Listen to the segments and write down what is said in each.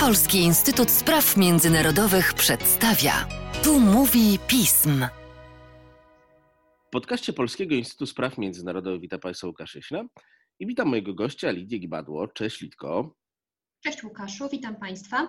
Polski Instytut Spraw Międzynarodowych przedstawia. Tu mówi pism. W podcaście Polskiego Instytutu Spraw Międzynarodowych witam Państwa Łukasz Jeśna i witam mojego gościa Lidię Gibadło. Cześć Litko. Cześć Łukaszu, witam Państwa.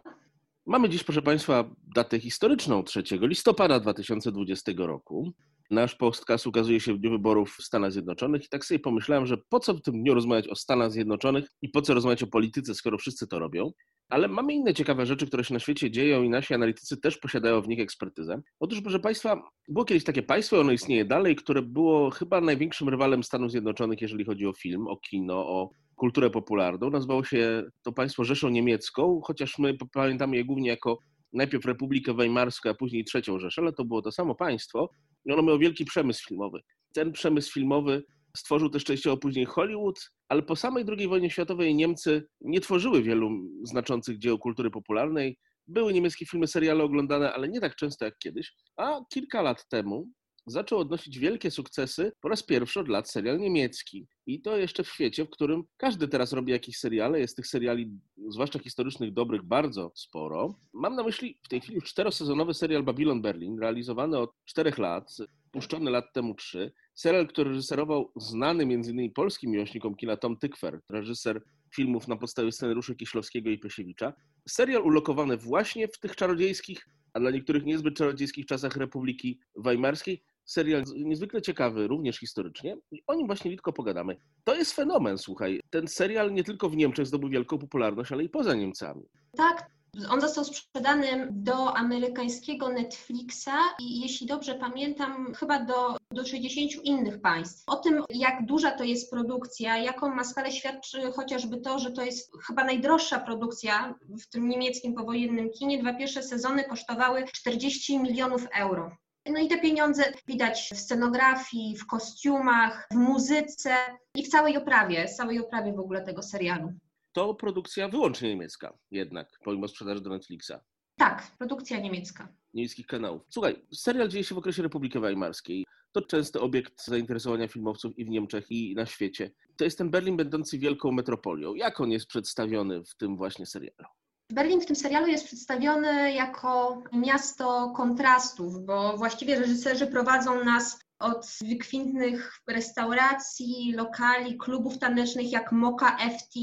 Mamy dziś, proszę Państwa, datę historyczną 3 listopada 2020 roku. Nasz podcast ukazuje się w dniu wyborów w Stanach Zjednoczonych i tak sobie pomyślałem, że po co w tym dniu rozmawiać o Stanach Zjednoczonych i po co rozmawiać o polityce, skoro wszyscy to robią. Ale mamy inne ciekawe rzeczy, które się na świecie dzieją i nasi analitycy też posiadają w nich ekspertyzę. Otóż, proszę Państwa, było kiedyś takie państwo, ono istnieje dalej, które było chyba największym rywalem Stanów Zjednoczonych, jeżeli chodzi o film, o kino, o kulturę popularną. Nazywało się to państwo Rzeszą Niemiecką, chociaż my pamiętamy je głównie jako najpierw Republikę Weimarską, a później Trzecią Rzeszę, ale to było to samo państwo i ono miało wielki przemysł filmowy. Ten przemysł filmowy stworzył też częściowo później Hollywood, ale po samej II wojnie światowej Niemcy nie tworzyły wielu znaczących dzieł kultury popularnej. Były niemieckie filmy, seriale oglądane, ale nie tak często jak kiedyś. A kilka lat temu zaczął odnosić wielkie sukcesy po raz pierwszy od lat serial niemiecki. I to jeszcze w świecie, w którym każdy teraz robi jakieś seriale, jest tych seriali, zwłaszcza historycznych, dobrych, bardzo sporo. Mam na myśli w tej chwili czterosezonowy serial Babylon Berlin, realizowany od czterech lat, puszczony lat temu trzy. Serial, który reżyserował znany m.in. polskim miłośnikom kina Tom Tykwer, reżyser filmów na podstawie scenariuszy Kieślowskiego i Pysiewicza. Serial ulokowany właśnie w tych czarodziejskich, a dla niektórych niezbyt czarodziejskich czasach Republiki Weimarskiej, serial niezwykle ciekawy, również historycznie. I o nim właśnie Witko pogadamy. To jest fenomen, słuchaj. Ten serial nie tylko w Niemczech zdobył wielką popularność, ale i poza Niemcami. Tak, on został sprzedany do amerykańskiego Netflixa i jeśli dobrze pamiętam, chyba do, do 60 innych państw. O tym, jak duża to jest produkcja, jaką ma skalę, świadczy chociażby to, że to jest chyba najdroższa produkcja w tym niemieckim powojennym kinie. Dwa pierwsze sezony kosztowały 40 milionów euro. No i te pieniądze widać w scenografii, w kostiumach, w muzyce i w całej oprawie, całej oprawie w ogóle tego serialu. To produkcja wyłącznie niemiecka jednak, pomimo sprzedaży do Netflixa. Tak, produkcja niemiecka. Niemieckich kanałów. Słuchaj, serial dzieje się w okresie Republiki Weimarskiej. To częsty obiekt zainteresowania filmowców i w Niemczech, i na świecie. To jest ten Berlin będący wielką metropolią. Jak on jest przedstawiony w tym właśnie serialu? Berlin w tym serialu jest przedstawiony jako miasto kontrastów, bo właściwie reżyserzy prowadzą nas od wykwintnych restauracji, lokali, klubów tanecznych jak Moka FT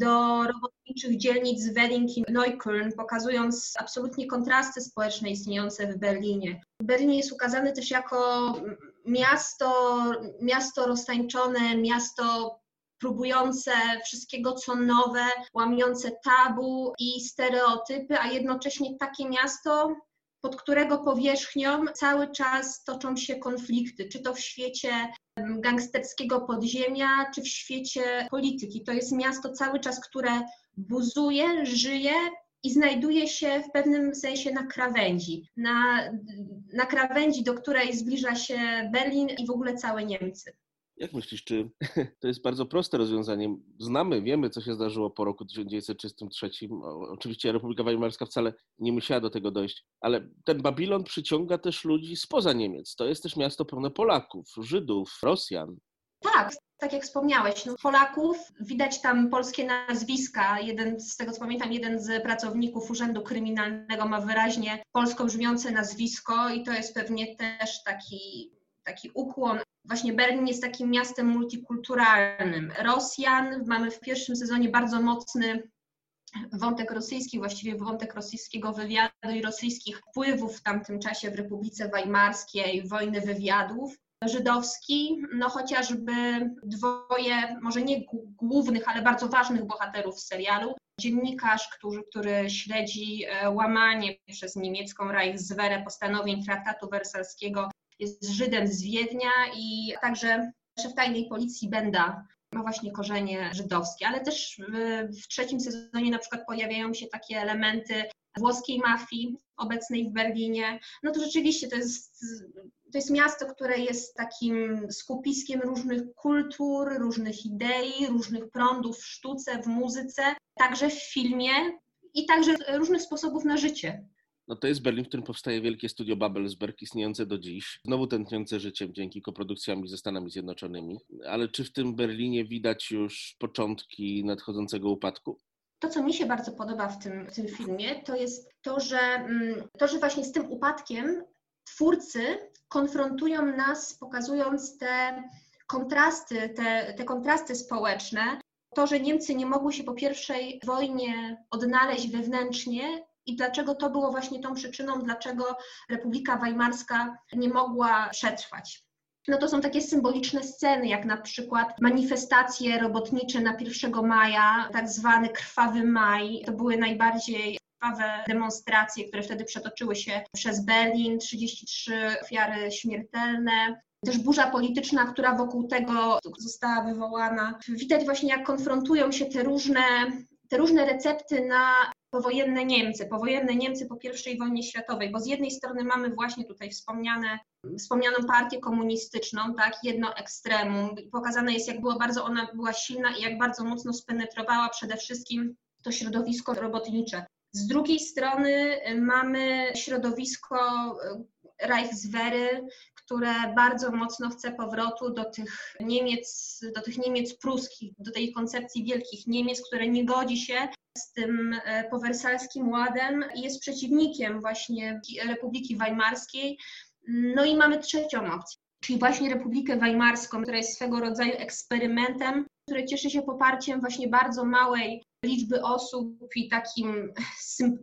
do robotniczych dzielnic Wedding i Neukölln, pokazując absolutnie kontrasty społeczne istniejące w Berlinie. Berlin jest ukazany też jako miasto, miasto roztańczone, miasto próbujące wszystkiego, co nowe, łamiące tabu i stereotypy, a jednocześnie takie miasto, pod którego powierzchnią cały czas toczą się konflikty, czy to w świecie gangsterskiego podziemia, czy w świecie polityki. To jest miasto cały czas, które buzuje, żyje i znajduje się w pewnym sensie na krawędzi, na, na krawędzi, do której zbliża się Berlin i w ogóle całe Niemcy. Jak myślisz, czy to jest bardzo proste rozwiązanie? Znamy, wiemy, co się zdarzyło po roku 1933. Oczywiście Republika Weimarska wcale nie musiała do tego dojść, ale ten Babilon przyciąga też ludzi spoza Niemiec. To jest też miasto pełne Polaków, Żydów, Rosjan. Tak, tak jak wspomniałeś, no Polaków, widać tam polskie nazwiska. Jeden, z tego co pamiętam, jeden z pracowników Urzędu Kryminalnego ma wyraźnie polsko brzmiące nazwisko i to jest pewnie też taki, taki ukłon Właśnie Berlin jest takim miastem multikulturalnym. Rosjan, mamy w pierwszym sezonie bardzo mocny wątek rosyjski, właściwie wątek rosyjskiego wywiadu i rosyjskich wpływów w tamtym czasie w Republice Weimarskiej, wojny wywiadów. Żydowski, no chociażby dwoje, może nie głównych, ale bardzo ważnych bohaterów serialu. Dziennikarz, który, który śledzi e, łamanie przez niemiecką Reichswehrę postanowień traktatu wersalskiego jest Żydem z Wiednia i także szef tajnej policji Benda ma właśnie korzenie żydowskie, ale też w trzecim sezonie na przykład pojawiają się takie elementy włoskiej mafii obecnej w Berlinie. No to rzeczywiście to jest, to jest miasto, które jest takim skupiskiem różnych kultur, różnych idei, różnych prądów w sztuce, w muzyce, także w filmie i także różnych sposobów na życie no to jest Berlin, w którym powstaje wielkie studio Babelsberg, istniejące do dziś, znowu tętniące życiem dzięki koprodukcjami ze Stanami Zjednoczonymi. Ale czy w tym Berlinie widać już początki nadchodzącego upadku? To, co mi się bardzo podoba w tym, w tym filmie, to jest to że, mm, to, że właśnie z tym upadkiem twórcy konfrontują nas, pokazując te kontrasty, te, te kontrasty społeczne, to, że Niemcy nie mogły się po pierwszej wojnie odnaleźć wewnętrznie i dlaczego to było właśnie tą przyczyną, dlaczego Republika Weimarska nie mogła przetrwać. No to są takie symboliczne sceny, jak na przykład manifestacje robotnicze na 1 maja, tak zwany krwawy maj. To były najbardziej krwawe demonstracje, które wtedy przetoczyły się przez Berlin, 33 ofiary śmiertelne, też burza polityczna, która wokół tego została wywołana. Widać właśnie, jak konfrontują się te różne, te różne recepty na powojenne Niemcy, powojenne Niemcy po I wojnie światowej, bo z jednej strony mamy właśnie tutaj wspomniane, wspomnianą partię komunistyczną, tak, jedno ekstremum. Pokazane jest, jak bardzo ona była silna i jak bardzo mocno spenetrowała przede wszystkim to środowisko robotnicze. Z drugiej strony mamy środowisko Reichswehry, które bardzo mocno chce powrotu do tych Niemiec, do tych Niemiec pruskich, do tej koncepcji wielkich Niemiec, które nie godzi się z tym e, powersalskim ładem i jest przeciwnikiem właśnie Republiki Weimarskiej. No i mamy trzecią opcję, czyli właśnie Republikę Weimarską, która jest swego rodzaju eksperymentem, który cieszy się poparciem właśnie bardzo małej liczby osób i takim,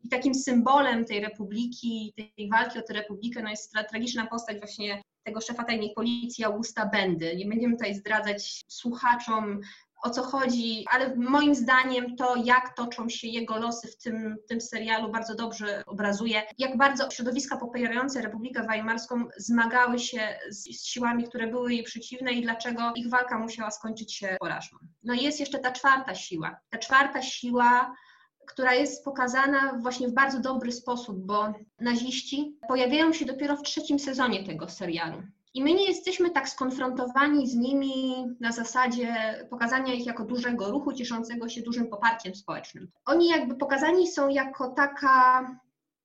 i takim symbolem tej republiki, tej walki o tę republikę no jest tragiczna postać właśnie tego szefa tajnej policji Augusta Bendy. Nie będziemy tutaj zdradzać słuchaczom o co chodzi, ale moim zdaniem to, jak toczą się jego losy w tym, tym serialu, bardzo dobrze obrazuje, jak bardzo środowiska popierające Republikę Weimarską zmagały się z, z siłami, które były jej przeciwne i dlaczego ich walka musiała skończyć się porażką. No i jest jeszcze ta czwarta siła. Ta czwarta siła która jest pokazana właśnie w bardzo dobry sposób, bo naziści pojawiają się dopiero w trzecim sezonie tego serialu. I my nie jesteśmy tak skonfrontowani z nimi na zasadzie pokazania ich jako dużego ruchu cieszącego się dużym poparciem społecznym. Oni jakby pokazani są jako taka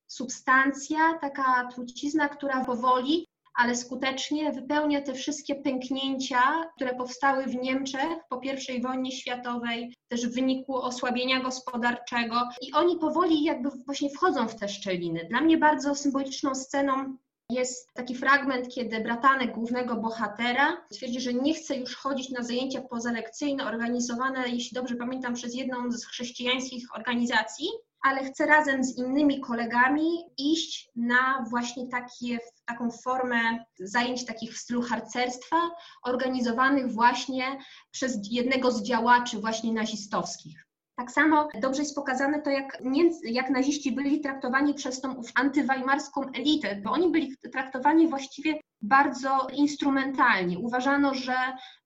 substancja, taka trucizna, która powoli, ale skutecznie wypełnia te wszystkie pęknięcia, które powstały w Niemczech po I wojnie światowej, też w wyniku osłabienia gospodarczego. I oni powoli jakby właśnie wchodzą w te szczeliny. Dla mnie bardzo symboliczną sceną jest taki fragment, kiedy bratanek głównego bohatera twierdzi, że nie chce już chodzić na zajęcia pozalekcyjne organizowane, jeśli dobrze pamiętam, przez jedną z chrześcijańskich organizacji, ale chce razem z innymi kolegami iść na właśnie takie, taką formę zajęć takich w stylu harcerstwa, organizowanych właśnie przez jednego z działaczy właśnie nazistowskich. Tak samo dobrze jest pokazane to, jak, Niemcy, jak naziści byli traktowani przez tą antywajmarską elitę, bo oni byli traktowani właściwie bardzo instrumentalnie. Uważano, że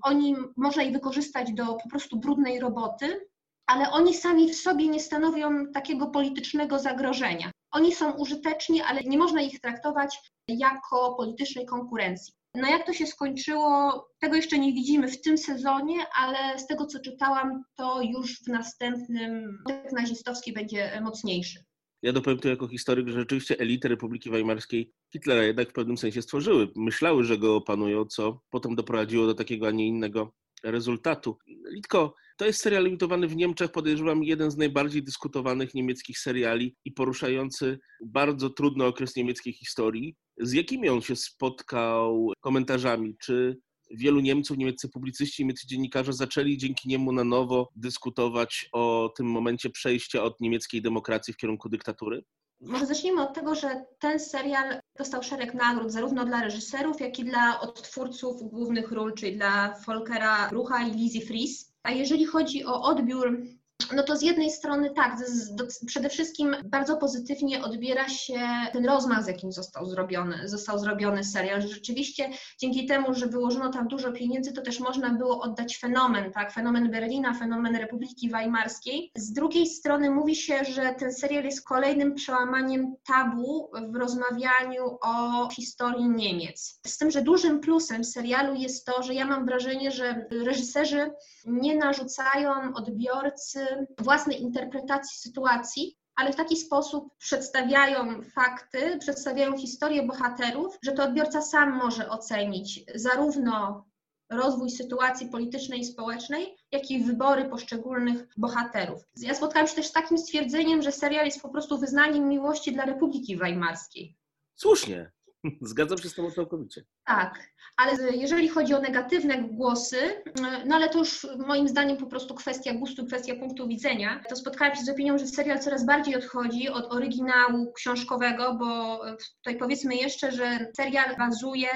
oni można ich wykorzystać do po prostu brudnej roboty, ale oni sami w sobie nie stanowią takiego politycznego zagrożenia. Oni są użyteczni, ale nie można ich traktować jako politycznej konkurencji. No jak to się skończyło, tego jeszcze nie widzimy w tym sezonie, ale z tego co czytałam, to już w następnym wątek nazistowski będzie mocniejszy. Ja dopowiem tu jako historyk, że rzeczywiście elity Republiki Weimarskiej Hitlera jednak w pewnym sensie stworzyły. Myślały, że go opanują, co potem doprowadziło do takiego, a nie innego rezultatu. Litko, to jest serial emitowany w Niemczech, podejrzewam, jeden z najbardziej dyskutowanych niemieckich seriali i poruszający bardzo trudny okres niemieckiej historii. Z jakimi on się spotkał komentarzami? Czy wielu Niemców, niemieccy publicyści, niemieccy dziennikarze zaczęli dzięki niemu na nowo dyskutować o tym momencie przejścia od niemieckiej demokracji w kierunku dyktatury? Może zacznijmy od tego, że ten serial dostał szereg nagród zarówno dla reżyserów, jak i dla odtwórców głównych ról, czyli dla Volkera Brucha i Lizzie Fries. A jeżeli chodzi o odbiór no to z jednej strony tak, przede wszystkim bardzo pozytywnie odbiera się ten rozmach, z jakim został zrobiony, został zrobiony serial. Rzeczywiście dzięki temu, że wyłożono tam dużo pieniędzy, to też można było oddać fenomen, tak, fenomen Berlina, fenomen Republiki Weimarskiej. Z drugiej strony mówi się, że ten serial jest kolejnym przełamaniem tabu w rozmawianiu o historii Niemiec. Z tym, że dużym plusem serialu jest to, że ja mam wrażenie, że reżyserzy nie narzucają odbiorcy własnej interpretacji sytuacji, ale w taki sposób przedstawiają fakty, przedstawiają historię bohaterów, że to odbiorca sam może ocenić zarówno rozwój sytuacji politycznej i społecznej, jak i wybory poszczególnych bohaterów. Ja spotkałam się też z takim stwierdzeniem, że serial jest po prostu wyznaniem miłości dla Republiki Weimarskiej. Słusznie. Zgadzam się z Tobą całkowicie. Tak, ale jeżeli chodzi o negatywne głosy, no ale to już moim zdaniem po prostu kwestia gustu, kwestia punktu widzenia, to spotkałam się z opinią, że serial coraz bardziej odchodzi od oryginału książkowego, bo tutaj powiedzmy jeszcze, że serial bazuje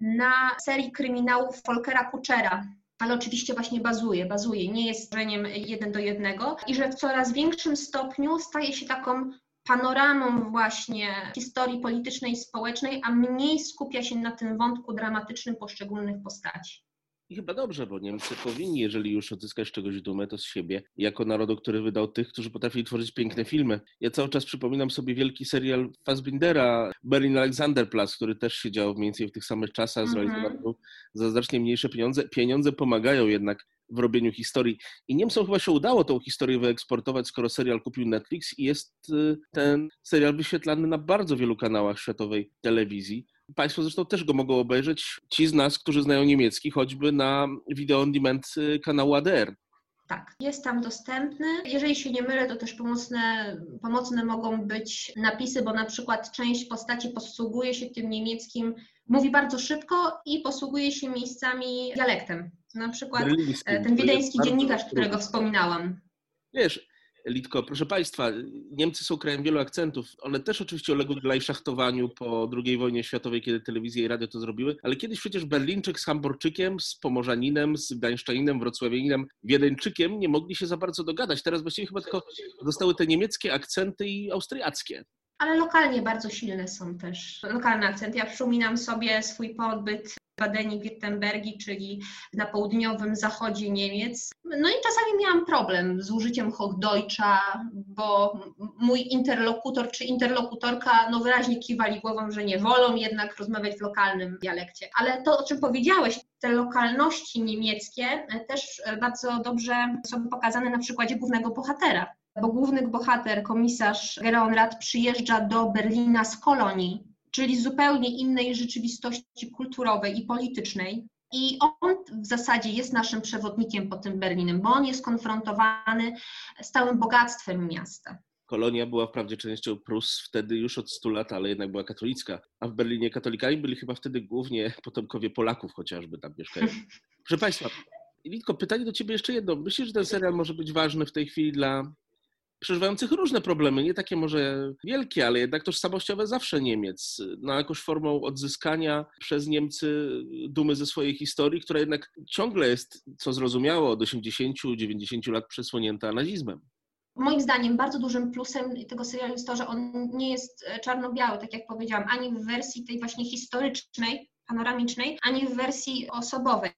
na serii kryminałów Folkera Kuchera, ale oczywiście właśnie bazuje, bazuje, nie jest stworzeniem jeden do jednego. I że w coraz większym stopniu staje się taką panoramą właśnie historii politycznej i społecznej, a mniej skupia się na tym wątku dramatycznym poszczególnych postaci. I chyba dobrze, bo Niemcy powinni, jeżeli już odzyskać czegoś dumę, to z siebie, jako narodu, który wydał tych, którzy potrafili tworzyć piękne filmy. Ja cały czas przypominam sobie wielki serial Fassbindera, Berlin Alexanderplatz, który też się działo mniej więcej w tych samych czasach, mm -hmm. zrealizowany był za znacznie mniejsze pieniądze. Pieniądze pomagają jednak w robieniu historii. I Niemcom chyba się udało tą historię wyeksportować, skoro serial kupił Netflix i jest y, ten serial wyświetlany na bardzo wielu kanałach światowej telewizji. Państwo zresztą też go mogą obejrzeć, ci z nas, którzy znają niemiecki, choćby na video on demand y, kanału ADR. Tak, jest tam dostępny. Jeżeli się nie mylę, to też pomocne, pomocne mogą być napisy, bo na przykład część postaci posługuje się tym niemieckim, mówi bardzo szybko i posługuje się miejscami dialektem. Na przykład e, ten wiedeński dziennikarz, którego wspominałam. Wiesz, Litko, proszę Państwa, Niemcy są krajem wielu akcentów. One też oczywiście uległy glajszachtowaniu po II wojnie światowej, kiedy telewizja i radio to zrobiły, ale kiedyś przecież Berlińczyk z Hamburczykiem, z Pomorzaninem, z Gdańszczaninem, Wrocławianinem, Wiedeńczykiem nie mogli się za bardzo dogadać. Teraz właściwie chyba tylko zostały te niemieckie akcenty i austriackie ale lokalnie bardzo silne są też lokalne akcenty. Ja przypominam sobie swój pobyt Badenii-Württembergi, czyli na południowym zachodzie Niemiec. No i czasami miałam problem z użyciem Hochdeutscha, bo mój interlokutor czy interlokutorka no wyraźnie kiwali głową, że nie wolą jednak rozmawiać w lokalnym dialekcie. Ale to, o czym powiedziałeś, te lokalności niemieckie też bardzo dobrze są pokazane na przykładzie głównego bohatera bo główny bohater, komisarz Gereon Rad przyjeżdża do Berlina z kolonii czyli zupełnie innej rzeczywistości kulturowej i politycznej. I on w zasadzie jest naszym przewodnikiem po tym Berlinem, bo on jest konfrontowany z całym bogactwem miasta. Kolonia była wprawdzie częścią Prus wtedy już od 100 lat, ale jednak była katolicka. A w Berlinie katolikami byli chyba wtedy głównie potomkowie Polaków chociażby tam mieszkają. Proszę Państwa, Litko, pytanie do Ciebie jeszcze jedno. Myślisz, że ten serial może być ważny w tej chwili dla przeżywających różne problemy, nie takie może wielkie, ale jednak tożsamościowe zawsze Niemiec, no jakąś formą odzyskania przez Niemcy dumy ze swojej historii, która jednak ciągle jest, co zrozumiało, od 80-90 lat przesłonięta nazizmem. Moim zdaniem bardzo dużym plusem tego serialu jest to, że on nie jest czarno-biały, tak jak powiedziałam, ani w wersji tej właśnie historycznej, panoramicznej, ani w wersji osobowej.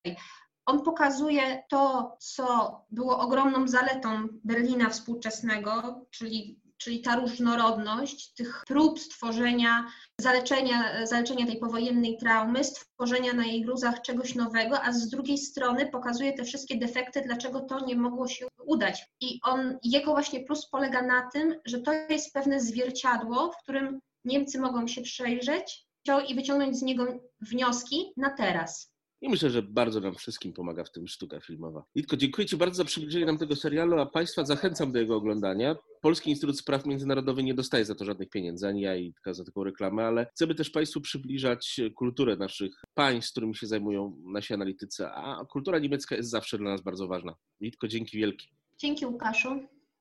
On pokazuje to, co było ogromną zaletą Berlina współczesnego, czyli, czyli ta różnorodność tych prób stworzenia, zaleczenia, zaleczenia tej powojennej traumy, stworzenia na jej gruzach czegoś nowego, a z drugiej strony pokazuje te wszystkie defekty, dlaczego to nie mogło się udać. I on, jego właśnie plus polega na tym, że to jest pewne zwierciadło, w którym Niemcy mogą się przejrzeć i wyciągnąć z niego wnioski na teraz. I myślę, że bardzo nam wszystkim pomaga w tym sztuka filmowa. Litko, dziękuję Ci bardzo za przybliżenie nam tego serialu, a Państwa zachęcam do jego oglądania. Polski Instytut Spraw Międzynarodowych nie dostaje za to żadnych pieniędzy, ani ja i za taką reklamę, ale chcemy też Państwu przybliżać kulturę naszych państw, którymi się zajmują nasi analitycy, a kultura niemiecka jest zawsze dla nas bardzo ważna. Litko, dzięki wielkie. Dzięki Łukaszu.